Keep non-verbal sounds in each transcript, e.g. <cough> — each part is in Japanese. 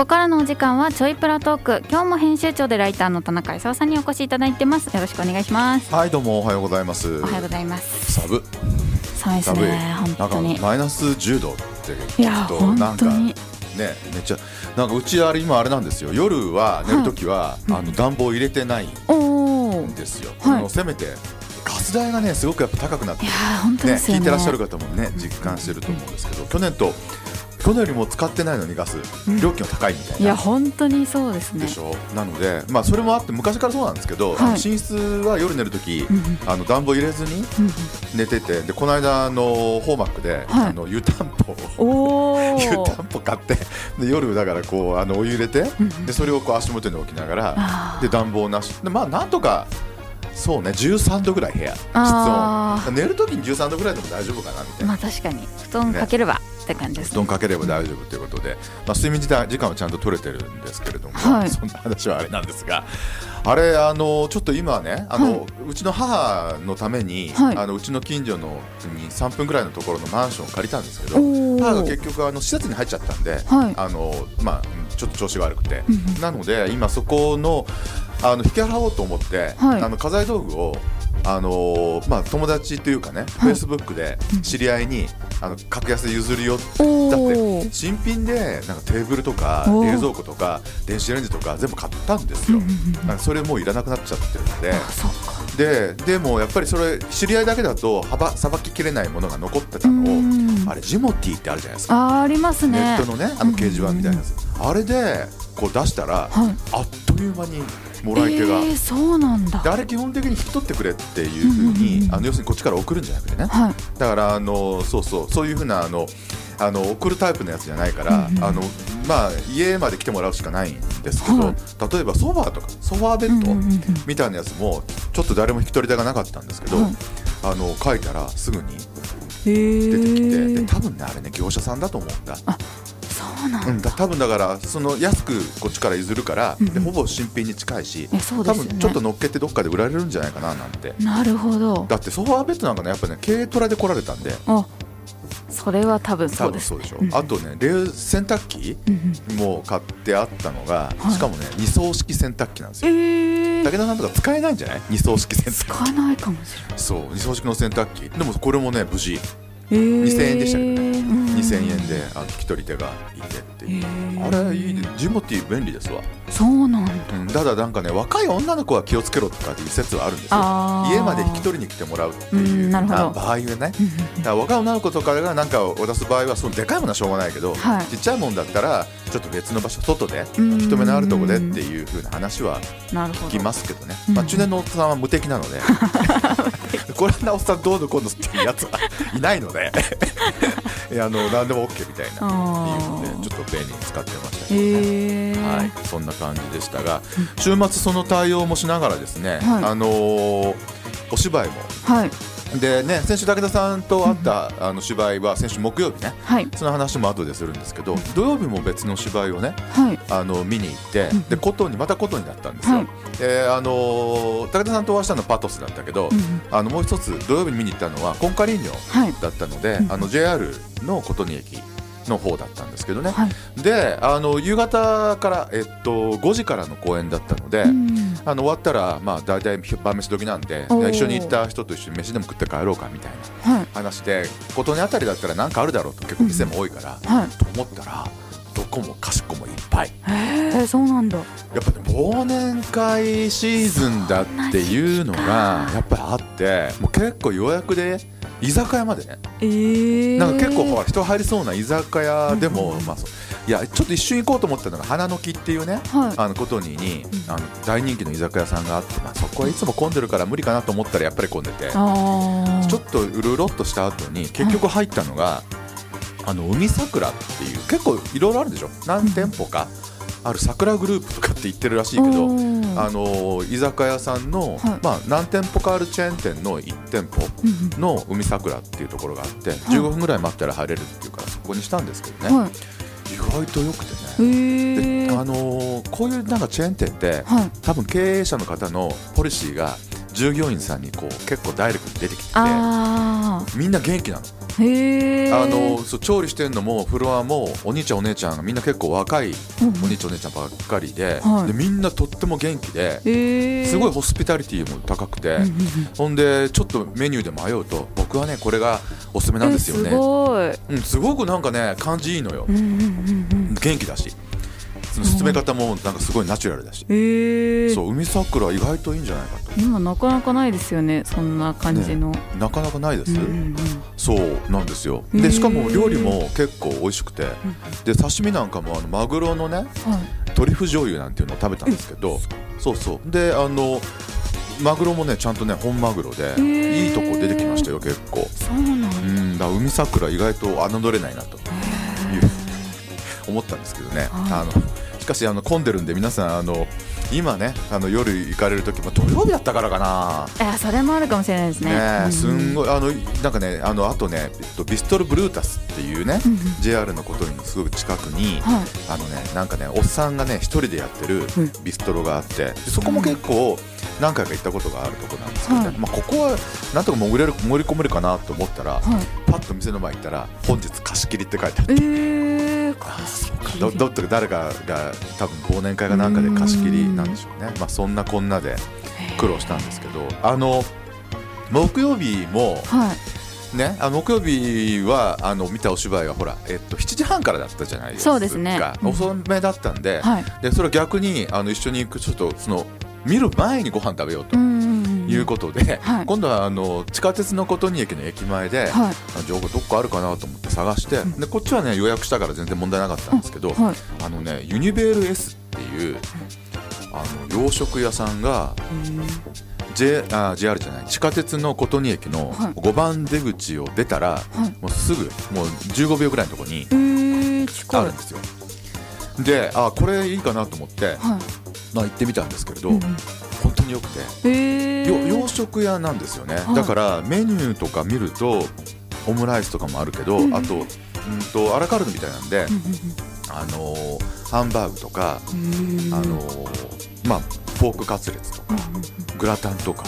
こからのお時間はちょいプラトーク。今日も編集長でライターの田中勲さんにお越しいただいてます。よろしくお願いします。はいどうもおはようございます。おはようございます。寒寒いですね本当に。マイナス10度っていや聞くとなんか本当にねめっちゃなんかうちあれ今あれなんですよ。夜は寝るときは、うん。あの暖房入れてないんですよ、はい。せめてガス代がねすごくやっぱ高くなっていやー本当ねですよね。聞いてらっしゃる方もね実感してると思うんですけど去年と去年よりも使ってないのにガス。うん。料金は高いみたいな、いや本当にそうですね。でしょ？なので、まあ、それもあって昔からそうなんですけど、はい。寝室は夜寝るとき、うんうん。あの暖房入れずにうんうん。寝ててでこの間あのホーマックで、はい。あの湯たんぽ。おお <laughs> 湯たんぽ買ってで夜だからこうあのお湯入れてうんうん。でそれをこう足元に置きながらで暖房なし。でまあなんとかそうね13度ぐらい部屋室あ温寝るときに13度ぐらいでも大丈夫かなみたいな。まあ確かに。布団かければって感じです布団かければ大丈夫ということで、まあ、睡眠時間時間はちゃんと取れてるんですけれども、はい。そんな話はあれなんですがあれあのちょっと今ねあの、はうちの母のために、はい。あのうちの近所のに3分ぐらいのところのマンションを借りたんですけどお母がお結局あの施設に入っちゃったんで、はい。あのまあ、ちょっと調子が悪くて、なので今そこのあの引き払おうと思って、はい。あの家財道具をあのまあ、友達というかね、フェイスブックで知り合いにあの格安で譲るよっておだってお新品でなんかテーブルとか冷蔵庫とか電子レンジとか全部買ったんですよ、うんそれもういらなくなっちゃってるので。ででもやっぱりそれ知り合いだけだと幅さばききれないものが残ってたのをうん。あれジモティーってあるじゃないですか。あーありますね。ネットのねあの掲示板みたいなやつ。あれでこう出したらはい。あっという間にもらい手が。えー、そうなんだ。であれ基本的に引き取ってくれっていうふうに、うんうんうんあの要するにこっちから送るんじゃなくてね、はい。だからあのそうそうそういうふうなあのあの送るタイプのやつじゃないから、うんうんあのまあ家まで来てもらうしかないんですけど、はい。例えばソファーとかソファーベッドみたいなやつもちょっと誰も引き取り手がなかったんですけど、はい。あの書いたらすぐにへ出てきて、ー。で多分ねあれね業者さんだと思うんだ。そうなんだ、うん、だ多分だからその安くこっちから譲るから、うんうん。でほぼ新品に近いし、えそうですよね。多分ちょっと乗っけてどっかで売られるんじゃないかななんて。なるほど。だってソファーベッドなんかねやっぱね軽トラで来られたんで。あそれは多分そ多うです、分そうでしょ、うん。あとね冷洗濯機も買ってあったのが、はい。しかもね二層式洗濯機なんですえよー、武田さんとか使えないんじゃない？二層式洗濯使わないかもしれない。機そう二層式の洗濯機。でもこれもね無事。えー、2000円でしたけどね。うん2000円であの引き取り手がいてっていう、あれいいねジモティー便利ですわ、そうなんだ。うん、ただなんかね若い女の子は気をつけろとかっていう説はあるんですよ。家まで引き取りに来てもらうっていう。うんなるほど。あ場合はね。うんうんだ若い女の子とかが何かを渡す場合はそのでかいものはしょうがないけど、はい。ちっちゃいもんだったらちょっと別の場所外でうん。人目のあるところでっていう風な話は聞きますけどね、うんまあ、中年のおっさんは無敵なので <laughs> これなおっさんどうのこうのっていうやつはいないので。<laughs> あの何でも OK みたいなっていうのでちょっと便利に使ってましたけどね。はい、そんな感じでしたが、週末その対応もしながらですね、はい。あのーお芝居もはいでね先週武田さんと会った、<laughs> あの芝居は先週木曜日ね。はい。その話も後でするんですけど土曜日も別の芝居をねはい。あの見に行ってうんでコトにまたコトにだったんですよ、はい。であのー武田さんとお会いしたのはパトスだったけど、あのもう一つ土曜日に見に行ったのはコンカリーニョはい。だったので、うんあの JR のコトニ駅の方だったんですけどね、はい。であの夕方から、えっと、5時からの公演だったので、うん。あの終わったら、まあ、大体晩飯時なんで一緒に行った人と一緒に飯でも食って帰ろうかみたいなはい。話で琴音あたりだったら何かあるだろうと結構店も多いから、はい。と思ったらどこもかしこもぱい。へえそうなんだ。やっぱね忘年会シーズンだっていうのがやっぱりあってもう結構予約で居酒屋までね。えー、なんか結構ほら人入りそうな居酒屋でも、うんまあそう。いやちょっと一瞬行こうと思ったのが花の木っていうねはい。あのことにに、うんあの大人気の居酒屋さんがあって、まあ、そこはいつも混んでるから無理かなと思ったらやっぱり混んでて。ちょっとうるろっとした後に結局入ったのが、あの海桜っていう結構いろいろあるでしょ？何店舗かある桜グループとかって言ってるらしいけど、あの居酒屋さんの、はい。まあ、何店舗かあるチェーン店の1店舗の海桜っていうところがあって、15分ぐらい待ったら入れるっていうからそこにしたんですけどね、はい。意外と良くてへね、えであのーこういうなんかチェーン店ってはい。多分経営者の方のポリシーが従業員さんにこう結構ダイレクトに出てきてみんな元気なのあのそう調理してるのもフロアもお兄ちゃんお姉ちゃんがみんな結構若いお兄ちゃんお姉ちゃんばっかりで,、はい。でみんなとっても元気で。すごいホスピタリティも高くて、ほんでちょっとメニューで迷うと僕はねこれがおすすめなんですよね。すごい。うん、すごくなんかね感じいいのよ、うんうんうん。元気だし進め方もなんかすごいナチュラルだし、そう海桜意外といいんじゃないかと。今なかなかないですよねそんな感じの、なかなかないです、うんうんうん。そうなんですよ。でしかも料理も結構美味しくて。で刺身なんかもあのマグロのねはい。トリュフ醤油なんていうのを食べたんですけど。そうそう。であのマグロもねちゃんとね本マグロでー。いいとこ出てきましたよ結構。そうなんだ。うん。だ海桜意外と侮れないなと思ったんですけどね、はい。あのしかしあの混んでるんで皆さんあの今ねあの夜行かれる時、まあ、土曜日だったからかな。いやそれもあるかもしれないですね。ねえすんごいあのなんかねあのあとね、えっと、ビストルブルータスっていうね、JR のことにすごく近くに、はい。あのねなんかねおっさんがね一人でやってるうん。ビストロがあってでそこも結構何回か行ったことがあるところなんですけどね、はい。まあ、ここはなんとか潜れる潜り込めるかなと思ったら、はい。パッと店の前行ったら本日貸し切りって書いてあって。えー、どどっか誰かが多分忘年会がなんかで貸し切りなんでしょうね。まあそんなこんなで苦労したんですけど。あの木曜日もはい。ねあの木曜日はあの見たお芝居がほら、えっと、7時半からだったじゃないですか。そうですね。うん。遅めだったんで,、はい。でそれを逆にあの一緒に行くちょっとその見る前にご飯食べようと。うんうんうんいうことで、はい。今度はあの地下鉄の琴仁駅の駅前で、はい。あ情報どっかあるかなと思って探して、でこっちはね予約したから全然問題なかったんですけど、はい。あのねユニベール S っていうあの洋食屋さんが J あ JR じゃない地下鉄の琴仁駅のはい。5番出口を出たら、はい。もうすぐもう15秒ぐらいのところにあるんですよ。であこれいいかなと思って、はいまあ、行ってみたんですけれど、うん本当によくて。洋食屋なんですよね、はい。だからメニューとか見るとオムライスとかもあるけど、うんあとうんとアラカルトみたいなんで、うんうんあのーハンバーグとか、うんあのーまあ、ポークカツレツとかグラタンとか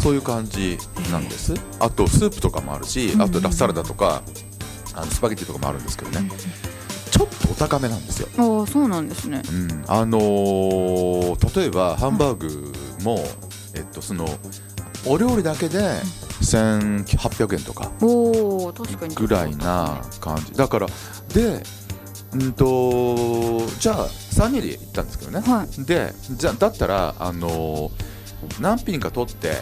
そういう感じなんです。あとスープとかもあるしあとラサラダとかあのスパゲティとかもあるんですけどねちょっとお高めなんですよ、ああそうなんですね。うん、あのー例えばハンバーグも、えっとそのお料理だけで1800円とか。おお確かに。ぐらいな感じ。だからでうんとじゃあ3人で行ったんですけどね、はい。でじゃあだったらあのー何品か取って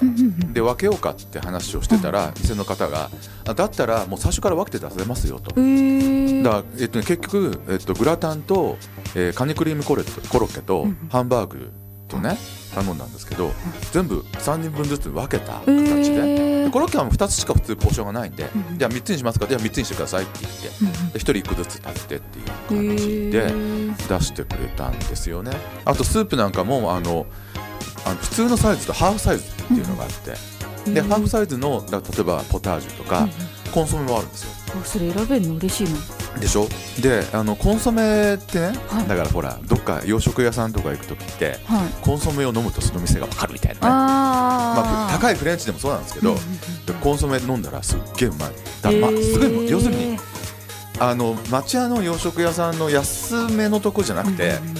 で分けようかって話をしてたら店の方があだったらもう最初から分けて出せますよと。えー、だから、えっとね、結局、えっと、グラタンと、えーカニクリームコロッケコロッケとうんハンバーグとね頼んだんですけど全部3人分ずつ分けた形えで。ー。でコロッケはもう2つしか普通ポーションがないんで、うんじゃあ3つにしますか？じゃあ3つにしてくださいって言ってで1人1個ずつ食べてっていう感じへでー。出してくれたんですよね。あとスープなんかもあのあの普通のサイズとハーフサイズっていうのがあって、でハーフサイズのだ例えばポタージュとか、コンソメもあるんですよ。あそれ選べるの嬉しいな。でしょ？であのコンソメってね、はい。だからほらどっか洋食屋さんとか行く時ってはい。コンソメを飲むとその店が分かるみたいな。ねあまあ、あ高いフレンチでもそうなんですけど、コンソメ飲んだらすっげえうまい。だ、まあ、すごい要するにあの町屋の洋食屋さんの安めのとこじゃなくて、うんうんうん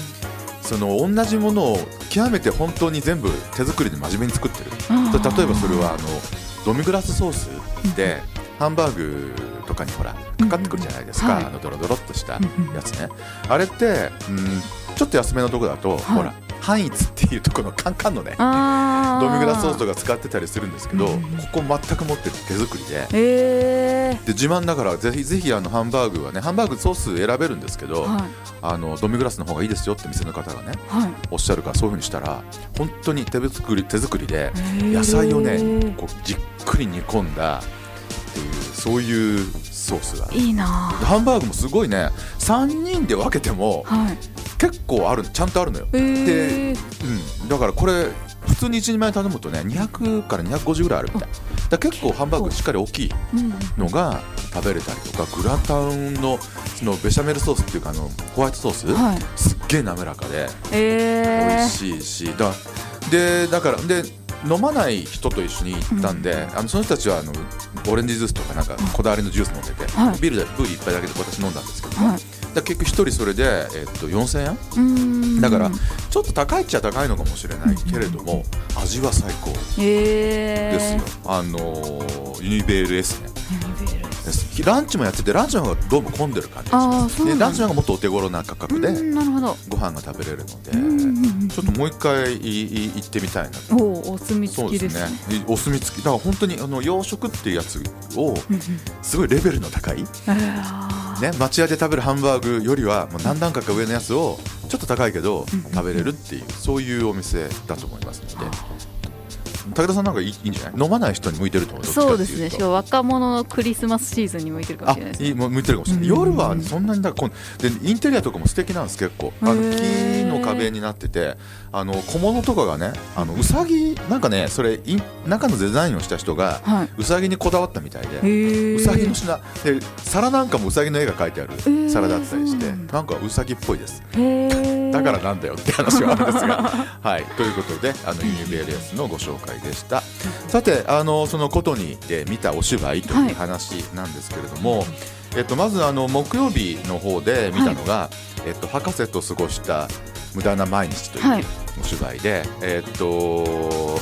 その同じものを極めて本当に全部手作りで真面目に作ってる。例えばそれはあのドミグラスソースでハンバーグとかにほらかかってくるじゃないですか、あのドロドロっとしたやつね、あれって、うん、ちょっと安めのとこだと、ほらハインツっていうところのカンカンのねあドミグラスソースとかか使ってたりするんですけど、うんここ全く持ってる手作りで。えで自慢だからぜひぜひあのハンバーグはねハンバーグソース選べるんですけど、ー、はい。あのドミグラスの方がいいですよって店の方がねはい。おっしゃるからそういうふうにしたら本当に手作り手作りで野菜をねこうじっくり煮込んだっていうそういうソースがいいなでハンバーグもすごいね3人で分けてもはい結構あるちゃんとあるのよ、えー、でうん、だからこれ普通に1人前頼むとね200から250ぐらいあるみたい。だ結構ハンバーグしっかり大きいうんのが食べれたりとかグラタンのそのベシャメルソースっていうかあのホワイトソース、はい。すっげえ滑らかで美えー、味しいしだでだからで飲まない人と一緒に行ったんで、あのその人たちはあのオレンジジュースとかなんかこだわりのジュース飲んでて、はい。ビールでプール一杯だけで私飲んだんですけど、はいだ結局一人それで、えっと4000円？だからちょっと高いっちゃ高いのかもしれないけれども、味は最高。ですよ、あのーユニベール S ね。です。ランチもやっててランチの方がどうも混んでる感じがしあますランチの方がもっとお手頃な価格でうんなるほど。ご飯が食べれるので、うんうんうんちょっともう一回行ってみたいなと。おおお墨付きですすね。ねお墨付き。だから本当にあの洋食っていうやつをうんうん。すごいレベルの高い、ね、あー町屋で食べるハンバーグよりはもう何段階か上のやつをちょっと高いけどうん。食べれるっていうそういうお店だと思いますので武田さんなんかいいいいんじゃない？飲まない人に向いてると思う。そうですね。しかも若者のクリスマスシーズンに向いてるかもあしれないです向いてるかもしれない、うん。夜はそんなにだこんでインテリアとかも素敵なんです。結構。あの木の壁になっててあの小物とかがねあのうさぎなんかねそれイン中のデザインをした人がはい。うさぎにこだわったみたいでうさぎの品で皿なんかもうさぎの絵が描いてあるー。皿だったりして、なんかうさぎっぽいです。だからなんだよって話はあるんですが。<laughs> はい。ということであのユニベール S のご紹介でした。さてあのそのことにで見たお芝居という話なんですけれども、えっと、まずあの木曜日の方で見たのが、えっと、博士と過ごした無駄な毎日というはい。お芝居で、えっと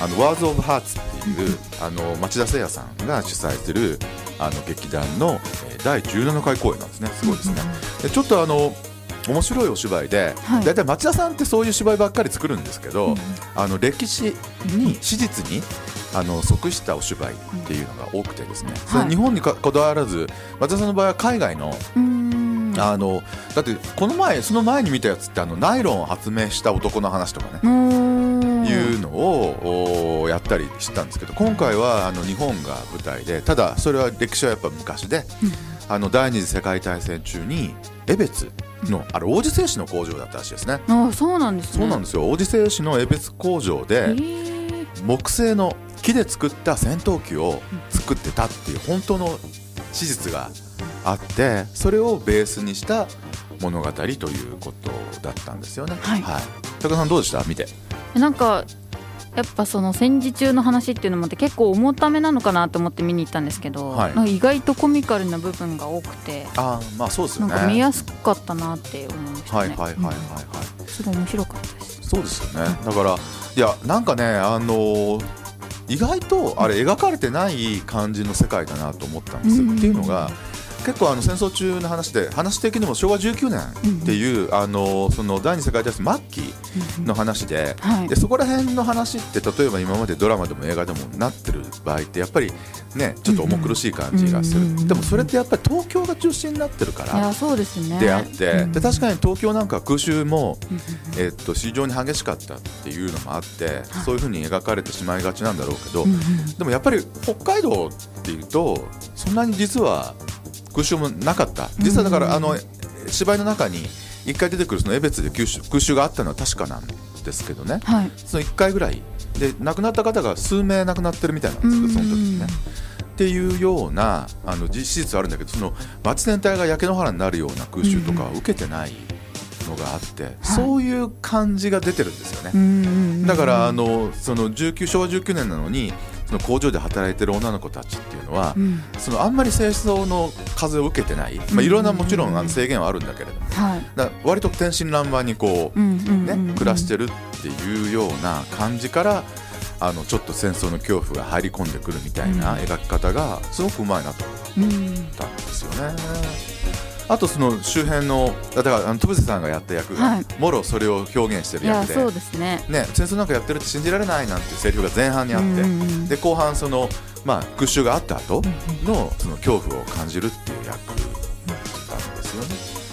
あのワーズ・オブ・ハーツっていうあの町田誠也さんが主催するあの劇団の、えー第17回公演なんですね。すごいですね。でちょっとあの面白いお芝居で、はい。だいたい町田さんってそういう芝居ばっかり作るんですけど、うん。あの歴史に史実にあの即したお芝居っていうのが多くてですね、それはい日本にかこだわらず町田さんの場合は海外のあのだってこの前その前に見たやつってあのナイロンを発明した男の話とかね、いうのをおやったりしたんですけど今回はあの日本が舞台でただそれは歴史はやっぱ昔で、あの第二次世界大戦中に江別のあれ王子製紙の工場だったらしいですね。あそうなんですねそうなんですよ王子製紙の江別工場で木製の木で作った戦闘機を作ってたっていう本当の史実があってそれをベースにした物語ということだったんですよね。はい高田さんどうでした？見て。なんかやっぱその戦時中の話っていうのもあって結構重ためなのかなと思って見に行ったんですけど、はい意外とコミカルな部分が多くてあーまあそうですよね。なんか見やすかったなって思いましたね。はいはいはいはいはい。うんすごい面白かったです。そうですよね。だからいやなんかねあのー意外とあれ描かれてない感じの世界だなと思ったんです。うんっていうのが結構あの戦争中の話で話的にも昭和19年っていう、あのーその第二次世界大戦末期の話で。はい。でそこら辺の話って例えば今までドラマでも映画でもなってる場合ってやっぱりねちょっと重苦しい感じがする、でもそれってやっぱり東京が中心になってるから。ですね。であって、うん。で確かに東京なんか空襲もえっと非常に激しかったっていうのもあって、はい。そういうふうに描かれてしまいがちなんだろうけど、でもやっぱり北海道っていうとそんなに実は空襲もなかった。実はだから、うんあの芝居の中に一回出てくるその江別で空襲空襲があったのは確かなんですけどね。はい。その1回ぐらい。で亡くなった方が数名亡くなってるみたいなんですけどその時にね。っていうようなあの事実はあるんだけどその町全体が焼け野原になるような空襲とかは受けてないのがあって、そういう感じが出てるんですよね。うんうんうんだからあのその19昭和19年なのにその工場で働いてる女の子たちっていうのは、うん。そのあんまり戦争の風を受けてない、まあ、いろんなもちろんあの制限はあるんだけれども。はい。割と天真爛漫にこう、ね、暮らしてるっていうような感じからあのちょっと戦争の恐怖が入り込んでくるみたいなうん。描き方がすごくうまいなと思っうんたんですよね。あとその周辺のだからあの戸伏さんがやった役が、はい。もろそれを表現してる役で。そうですね。ね、戦争なんかやってるって信じられないなんていうセリフが前半にあって、うんうんうん。で後半その、まあ、空襲があった後うんのその恐怖を感じるっていう役なんですよね。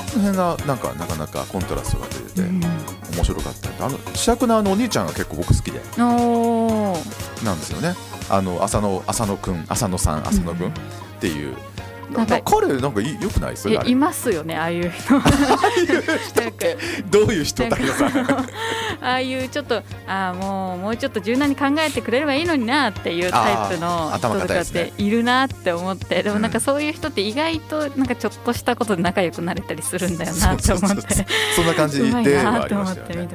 その辺がなんかなかなかコントラストが出ててうん面白かったあの主役のあのお兄ちゃんが結構僕好きで。なんですよね。あの浅野浅野くん浅野さん浅野くんうん。っていう。なんかな彼なんかい良くない？それあれ。いますよねああいう人。<laughs> どういう人だけどさああいうちょっとあもうもうちょっと柔軟に考えてくれればいいのになっていうタイプの人とかっているなって思って、でもなんかそういう人って意外となんかちょっとしたことで仲良くなれたりするんだよなって思って。そんな感じではありましたよね。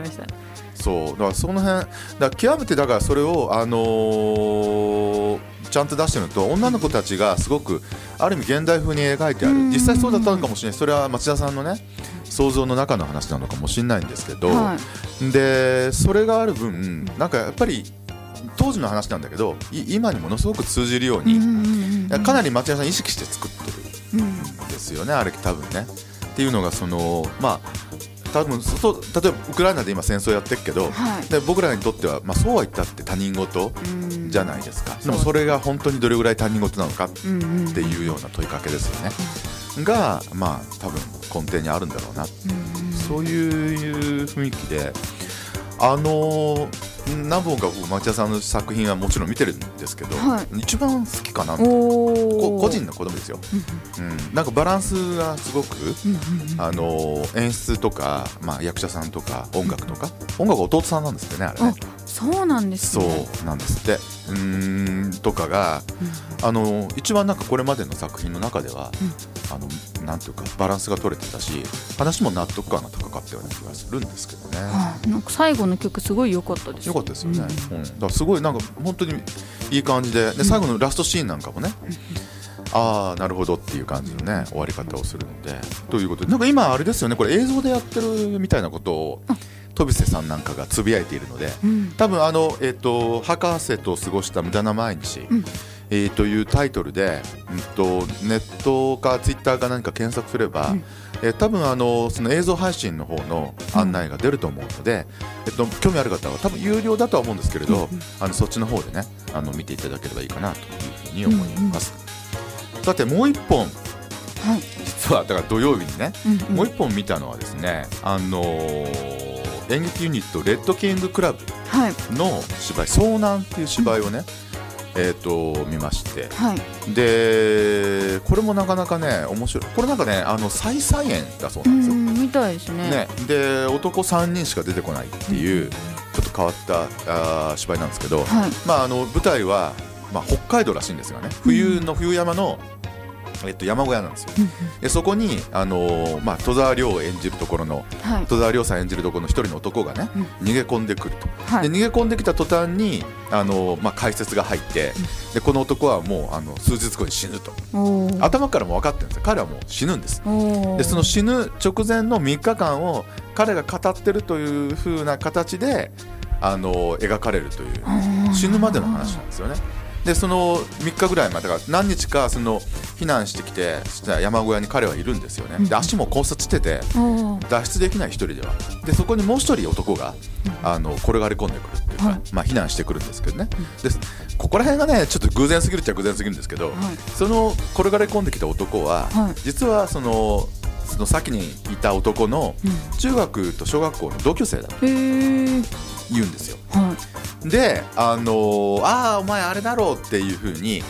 そう。だからその辺だ極めてだからそれをあのー、ちゃんと出してるのと女の子たちがすごくある意味現代風に描いてある。実際そうだったのかもしれない。それは町田さんのね想像の中の話なのかもしれないんですけど、はい、でそれがある分なんかやっぱり当時の話なんだけど今にものすごく通じるように、かなり町田さん意識して作ってるんですよね、あれ多分ね。っていうのがそのまあ多分そ例えばウクライナで今戦争やってるけど、はい、で僕らにとっては、まあ、そうは言ったって他人事じゃないですか。でもそれが本当にどれぐらい他人事なのかっていうような問いかけですよね、がまあ多分根底にあるんだろうな、そういう雰囲気であの何本か町田さんの作品はもちろん見てるんですけど、はい、一番好きかな。個人の子供ですよ、うん、なんかバランスがすごく、あの演出とか、まあ、役者さんとか音楽とか、音楽は弟さんなんですってねあれねそうなんです、ね、そうなんです。ってうんとかが、あの一番なんかこれまでの作品の中では、あのなんていうかバランスが取れてたし話も納得感が高かったような気がするんですけどね、はあ、なんか最後の曲すごい良かったです。良かったですよね、うん、うん、だからすごいなんか本当にいい感じでで最後のラストシーンなんかもね、ああなるほどっていう感じのね終わり方をするので。ということでなんか今あれですよねこれ映像でやってるみたいなことを飛瀬さんなんかがつぶやいているので、うん、多分あの、えーと「博士と過ごした無駄な毎日」うん。えー、というタイトルで、うんと、ネットかツイッターか何か検索すれば、うん、えー、多分あのその映像配信の方の案内が出ると思うので、うん、えっと、興味ある方は多分有料だとは思うんですけれど、うん、あのそっちの方でねあの見ていただければいいかなというふうに思います。うんうん、さてもう一本、はい、実はだから土曜日にね、うんうん、もう一本見たのはですね、あのー、演劇ユニットレッドキングクラブの芝居「遭難」っていう芝居をね、えーと、見まして、はい、でこれもなかなかね面白い。これなんかねあの再菜園だそうなんですよ。みたいですね。ね。で男3人しか出てこないっていう、ちょっと変わったあ芝居なんですけど、はい、まあ、あの舞台は、まあ、北海道らしいんですがね。冬の冬山の、えっと、山小屋なんですよ、でそこに、あのー、まあ、戸沢亮を演じるところの、はい、戸沢亮さん演じるところの一人の男がね、うん、逃げ込んでくると、はい、で逃げ込んできた途端に、あのー、まあ、解説が入って、うん、でこの男はもうあの数日後に死ぬと。頭からも分かってるんですよ。彼はもう死ぬんです。でその死ぬ直前の3日間を彼が語ってるというふうな形であの描かれるという死ぬまでの話なんですよね。でその3日ぐらい前だから何日かその避難してきて山小屋に彼はいるんですよね、で足も骨折してて脱出できない一人では。でそこにもう一人男があの転がり込んでくるっていうか、はい、まあ、避難してくるんですけどね、でここら辺がねちょっと偶然すぎるっちゃ偶然すぎるんですけど、はい、その転がり込んできた男は、はい、実はそのその先にいた男の中学と小学校の同級生だと言うんですよ。であのー、ああお前あれだろうっていうふうに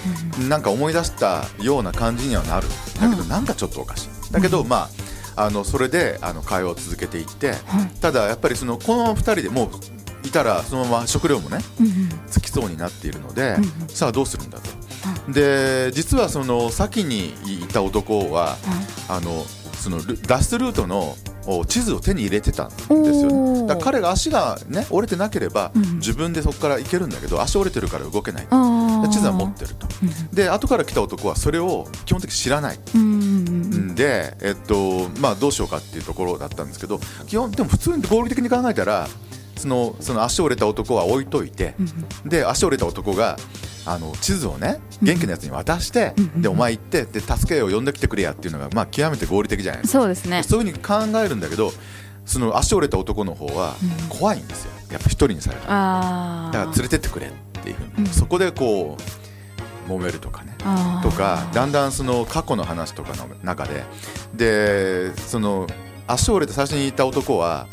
なんか思い出したような感じにはなる。だけど、なんかちょっとおかしい。だけど、まああのそれであの会話を続けていって、ただやっぱりそのこの2人でもういたらそのまま食料もね、つきそうになっているので、さあどうするんだと。で実はその先にいた男は、あのその脱出ルートの地図を手に入れてたんですよね。だから彼が足が、ね、折れてなければ、自分でそこから行けるんだけど足折れてるから動けない。地図は持ってると、で後から来た男はそれを基本的に知らない、んで、えっとまあ、どうしようかっていうところだったんですけど基本でも普通に合理的に考えたらそのその足折れた男は置いといて、で足折れた男があの地図をね元気なやつに渡して、でお前行ってで助けを呼んできてくれやっていうのが、まあ、極めて合理的じゃないですか。そうですね。そういうふうに考えるんだけどその足折れた男の方は怖いんですよ、やっぱ一人にされるだから連れてってくれっていうふうに、そこでこう揉めるとかね。とかだんだんその過去の話とかの中で。でその足折れて最初にいた男は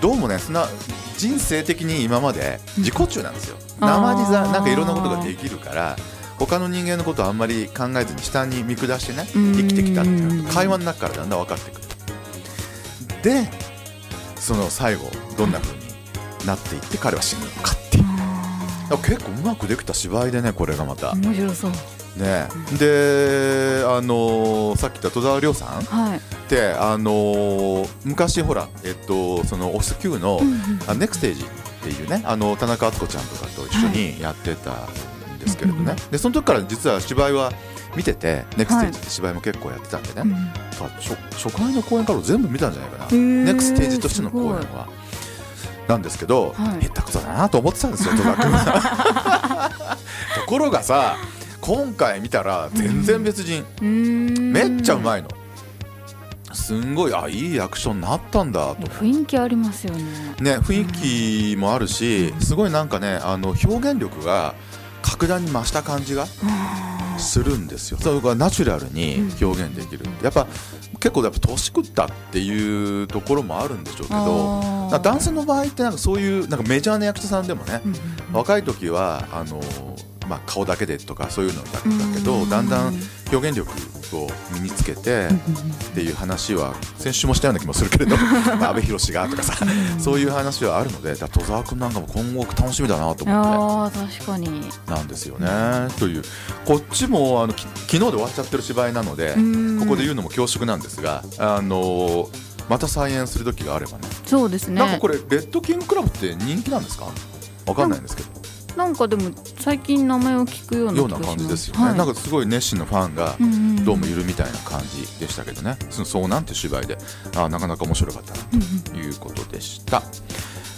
どうもねそんな人生的に今まで自己中なんですよ。生地ざなんかいろんなことができるから他の人間のことをあんまり考えずに下に見下してね生きてきたっていう会話の中からだんだん分かってくる。でその最後どんなふうになっていって彼は死ぬのかっていう。結構うまくできた芝居でねこれがまた。面白そう。ね、であのー、さっき言った戸沢亮さん、はい、であのー、昔ほらえっとそのオス Q の、うんうん、ネクステージっていうねあの田中敦子ちゃんとかと一緒にやってたんですけれどね、はい、でその時から実は芝居は見ててネクステージって芝居も結構やってたんでね、はい、初回の公演から全部見たんじゃないかな。ネクステージとしての公演は。なんですけど、はい、下手くそだなと思ってたんですよ戸田君は。<laughs> ところがさ今回見たら全然別人、うん、めっちゃうまいの。すんごいあいいアクションになったんだと。雰囲気ありますよね。ね雰囲気もあるし、すごいなんかねあの表現力が格段に増した感じがするんですよ。それがナチュラルに表現できる、やっぱ結構やっぱ年食ったっていうところもあるんでしょうけど男性の場合ってなんかそういうなんかメジャーな役者さんでもね、若い時はあのまあ、顔だけでとかそういうのだけどだんだん表現力を身につけてっていう話は先週もしたような気もするけれど <laughs> 阿部寛がとかさそういう話はあるので戸沢君なんかも今後楽しみだなと思って。確かに。なんですよね。というこっちもあの昨日で終わっちゃってる芝居なのでここで言うのも恐縮なんですがあのまた再演する時があればね。そうですね。なんかこれレッドキングクラブって人気なんですか？わかんないんですけどなんかでも最近名前を聞くようなような感じですよね、はい、なんかすごい熱心なファンがどうもいるみたいな感じでしたけどね「そのそうなんて芝居で。あなかなか面白かったな。ということでした。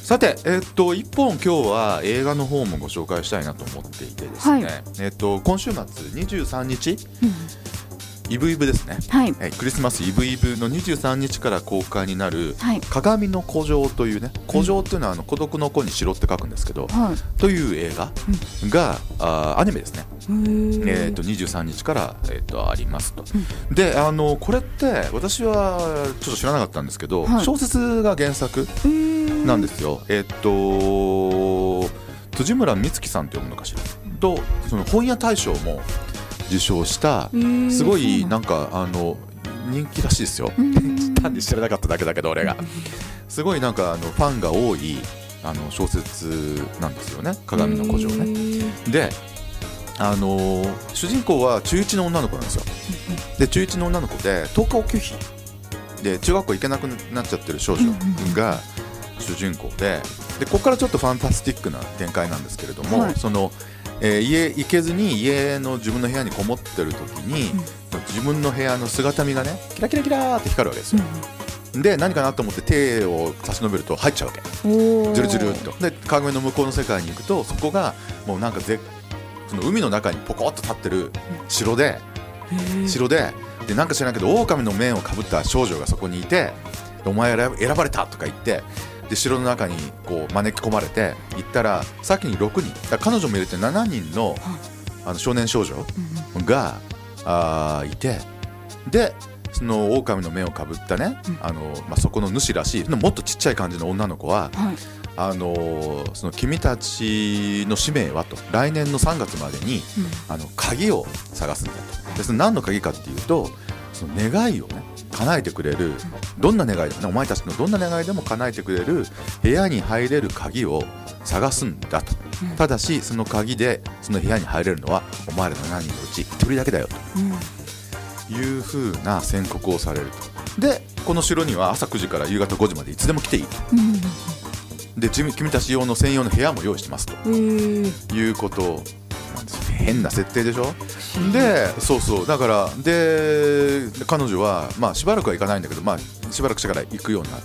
さて、えっと、一本今日は映画の方もご紹介したいなと思っていてですね、はい、えっと、今週末23日、うんイブイブですね、はい、クリスマスイブイブの23日から公開になる「鏡の古城」というね古城っていうのはあの孤独の子に城って書くんですけど、はい、という映画が、あアニメですね。えー、と23日から、えー、とありますと、うん、であのこれって私はちょっと知らなかったんですけど、はい、小説が原作なんですよ。えっ、ー、と辻村美月さんというものかしら。とその本屋大賞も受賞したすごいなんかあの人気らしいですよ。<laughs> 単に知らなかっただけだけど俺が。すごいなんかあのファンが多いあの小説なんですよね。鏡の古城ね。であの主人公は中1の女の子なんですよ。で中1の女の子で登校拒否で中学校行けなくなっちゃってる少女が主人公で。でここからちょっとファンタスティックな展開なんですけれども、はい、そのえー、家行けずに家の自分の部屋にこもってる時に、うん、自分の部屋の姿見がねキラキラキラって光るわけですよ、うん、で何かなと思って手を差し伸べると入っちゃうわけ。ジュルジュルっと。で鏡の向こうの世界に行くとそこがもうなんかぜその海の中にポコッと立ってる城で、城ででなんか知らないけど狼の面をかぶった少女がそこにいてお前選ばれたとか言ってで城の中にこう招き込まれて行ったら先に6人。彼女も入れて7人のあの少年少女が、あいてでその狼の目をかぶったね、あのまあ、そこの主らしいもっとちっちゃい感じの女の子は、あのその君たちの使命はと来年の3月までに、あの鍵を探すんだと。でその何の鍵かっていうとその願いをね叶えてくれるどんな願いでもねお前たちのどんな願いでも叶えてくれる部屋に入れる鍵を探すんだと、ただしその鍵でその部屋に入れるのはお前ら7人のうち1人だけだよと。いうふうな宣告をされると。でこの城には朝9時から夕方5時までいつでも来ていいと。で君たち用の専用の部屋も用意してますと。いうこと変な設定でしょ？でそうそう。だからで彼女は、まあ、しばらくは行かないんだけど、まあ、しばらくしてから行くようになる、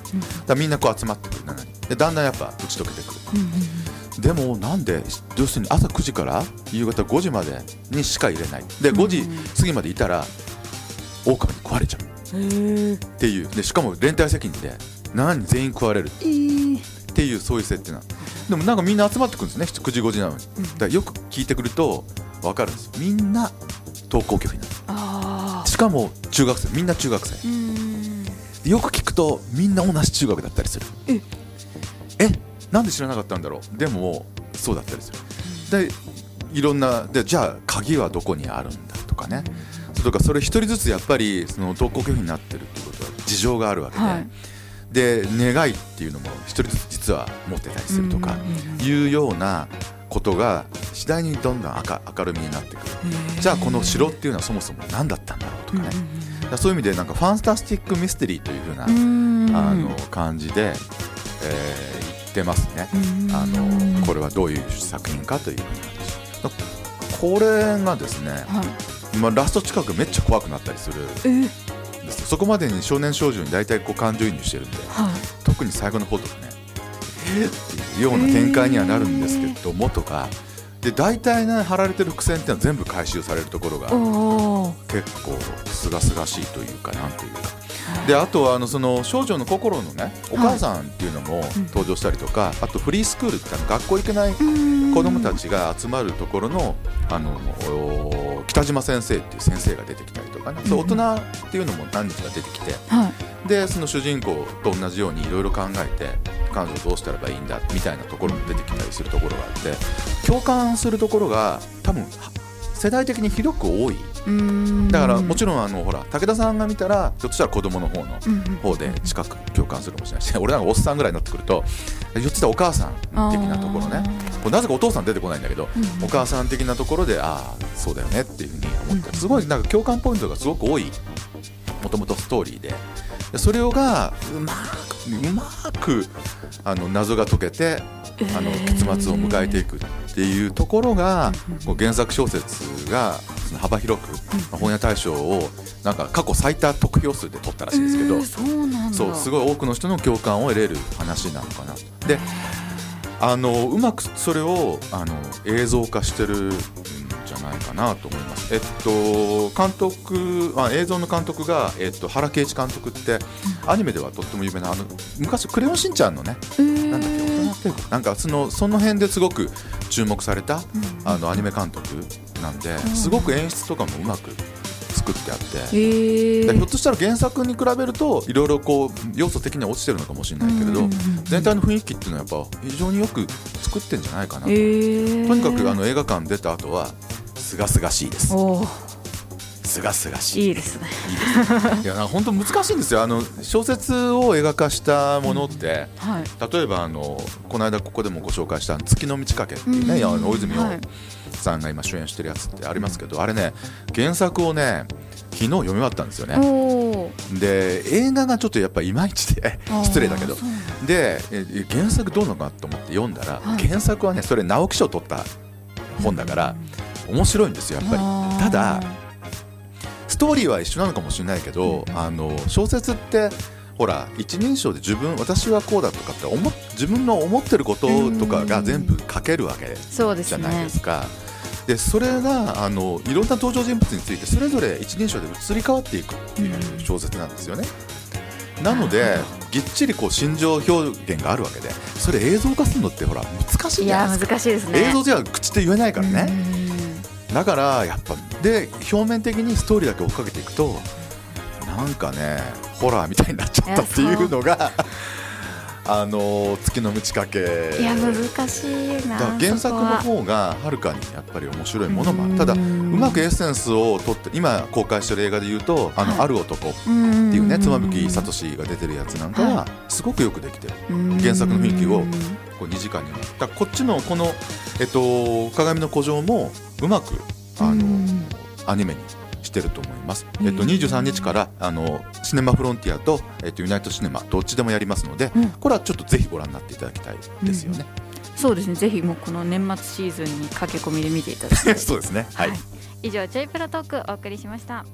だみんなこう集まってくる7人でだんだんやっぱ打ち解けてくる、でもなんで要するに朝9時から夕方5時までにしか入れない。で5時過ぎまでいたら狼に食われちゃう。っていう。でしかも連帯責任で7人全員食われる。っていうそういう設定なの。でもなんかみんな集まってくるんですね。9時5時なのに。だよく聞いてくると分かる？んですみんな登校拒否なのしかも中学生。みんな中学生。よく聞くとみんな同じ中学だったりする。え？え？なんで知らなかったんだろう？でもそうだったりする。でいろんなでじゃあ鍵はどこにあるんだとかね。とかそれ一人ずつやっぱりその登校拒否になってるってことは事情があるわけで、はい、で願いっていうのも一人ずつ実は持ってたりするとかいうようなことが次第にどんどん明るみになってくる。じゃあこの城っていうのはそもそも何だったんだろうとかね、そういう意味でなんかファンスタスティック・ミステリーというふうなあの感じで、えー、言ってますね。あのこれはどういう作品かというふうな話これがですね、はい。まあ、ラスト近くめっちゃ怖くなったりするですそこまでに少年少女に大体こう感情移入してるんで、はい、特に最後の方とかねえっていうような展開にはなるんですけどもとかで大体ね貼られてる伏線っていうのは全部回収されるところが結構すがすがしいというかなんという。か。であとはあのその少女の心のねお母さんっていうのも登場したりとか、はい、あとフリースクールってあの学校行けない子どもたちが集まるところのあの北島先生っていう先生が出てきたりとかね、そう大人っていうのも何人か出てきて、はい、でその主人公と同じようにいろいろ考えて彼女をどうしたらいいんだみたいなところも出てきたりするところがあって共感するところが多分世代的に広く多い。だからもちろんあのほら武田さんが見たらひょっとしたら子供の方の方で近く共感するかもしれない。し <laughs> 俺なんかおっさんぐらいになってくるとひょっとしたらお母さん的なところね。なぜかお父さん出てこないんだけど、お母さん的なところでああそうだよねっていうふうに思ってすごいなんか共感ポイントがすごく多い。もともとストーリーで。それがうまくうまくあの謎が解けてあの結末を迎えていくっていうところが、こう原作小説が幅広く、本屋大賞をなんか過去最多得票数で取ったらしいんですけど、そうすごい多くの人の共感を得れる話なのかな。であのうまくそれをあの映像化してるんじゃないかなと思います。えっと監督あ映像の監督が、えっと、原敬一監督ってアニメではとっても有名なあの昔「クレヨンしんちゃん」のねなんだっけなんかそのその辺ですごく注目された、あのアニメ監督なんですごく演出とかもうまく作ってあって、ひょっとしたら原作に比べるといろいろこう要素的には落ちてるのかもしれないけれど、全体の雰囲気っていうのはやっぱ非常によく作ってんじゃないかなと、とにかくあの映画館出た後はすがすがしいです。すがすがしい。いいですね。いや、本当難しいんですよ。あの小説を映画化したものって、うんはい、例えばあのこの間ここでもご紹介した月の満ち欠けっていうね、うん、大泉洋さんが今主演してるやつってありますけど、あれね原作をね昨日読み終わったんですよね。で映画がちょっとやっぱいまいちで失礼だけどで原作どうなのかなと思って読んだら、はい、原作はねそれ直木賞取った本だから、面白いんですよやっぱり。ただストーリーは一緒なのかもしれないけど、うん、あの小説ってほら一人称で自分私はこうだとかって思自分の思ってることとかが全部書けるわけじゃないですか。でそれがあのいろんな登場人物についてそれぞれ一人称で移り変わっていくっていう小説なんですよね。なのでぎっちりこう心情表現があるわけでそれ映像化するのってほら難しいじゃないですか。難しいですね。映像じゃ口で言えないからね。だからやっぱで表面的にストーリーだけ追っかけていくとなんかねホラーみたいになっちゃったっていうのがあの月の満ち欠け。いや難しいな原作の方がはるかにやっぱり面白いものもある。ただうまくエッセンスを取って今公開してる映画でいうと「あの、はい、ある男」っていうね妻夫木聡が出てるやつなんかはすごくよくできてる。原作の雰囲気をこう2時間にだこっちのこの、えっと「鏡の古城」もうまくあのアニメにしてると思います。えっと23日からあのシネマフロンティアとえっとユナイトシネマどっちでもやりますので、うん、これはちょっとぜひご覧になっていただきたいですよね。うん、そうですね。ぜひもうこの年末シーズンに駆け込みで見ていただきたい。<laughs> そうですね。はい。はい、以上ジョイプラトークお送りしました。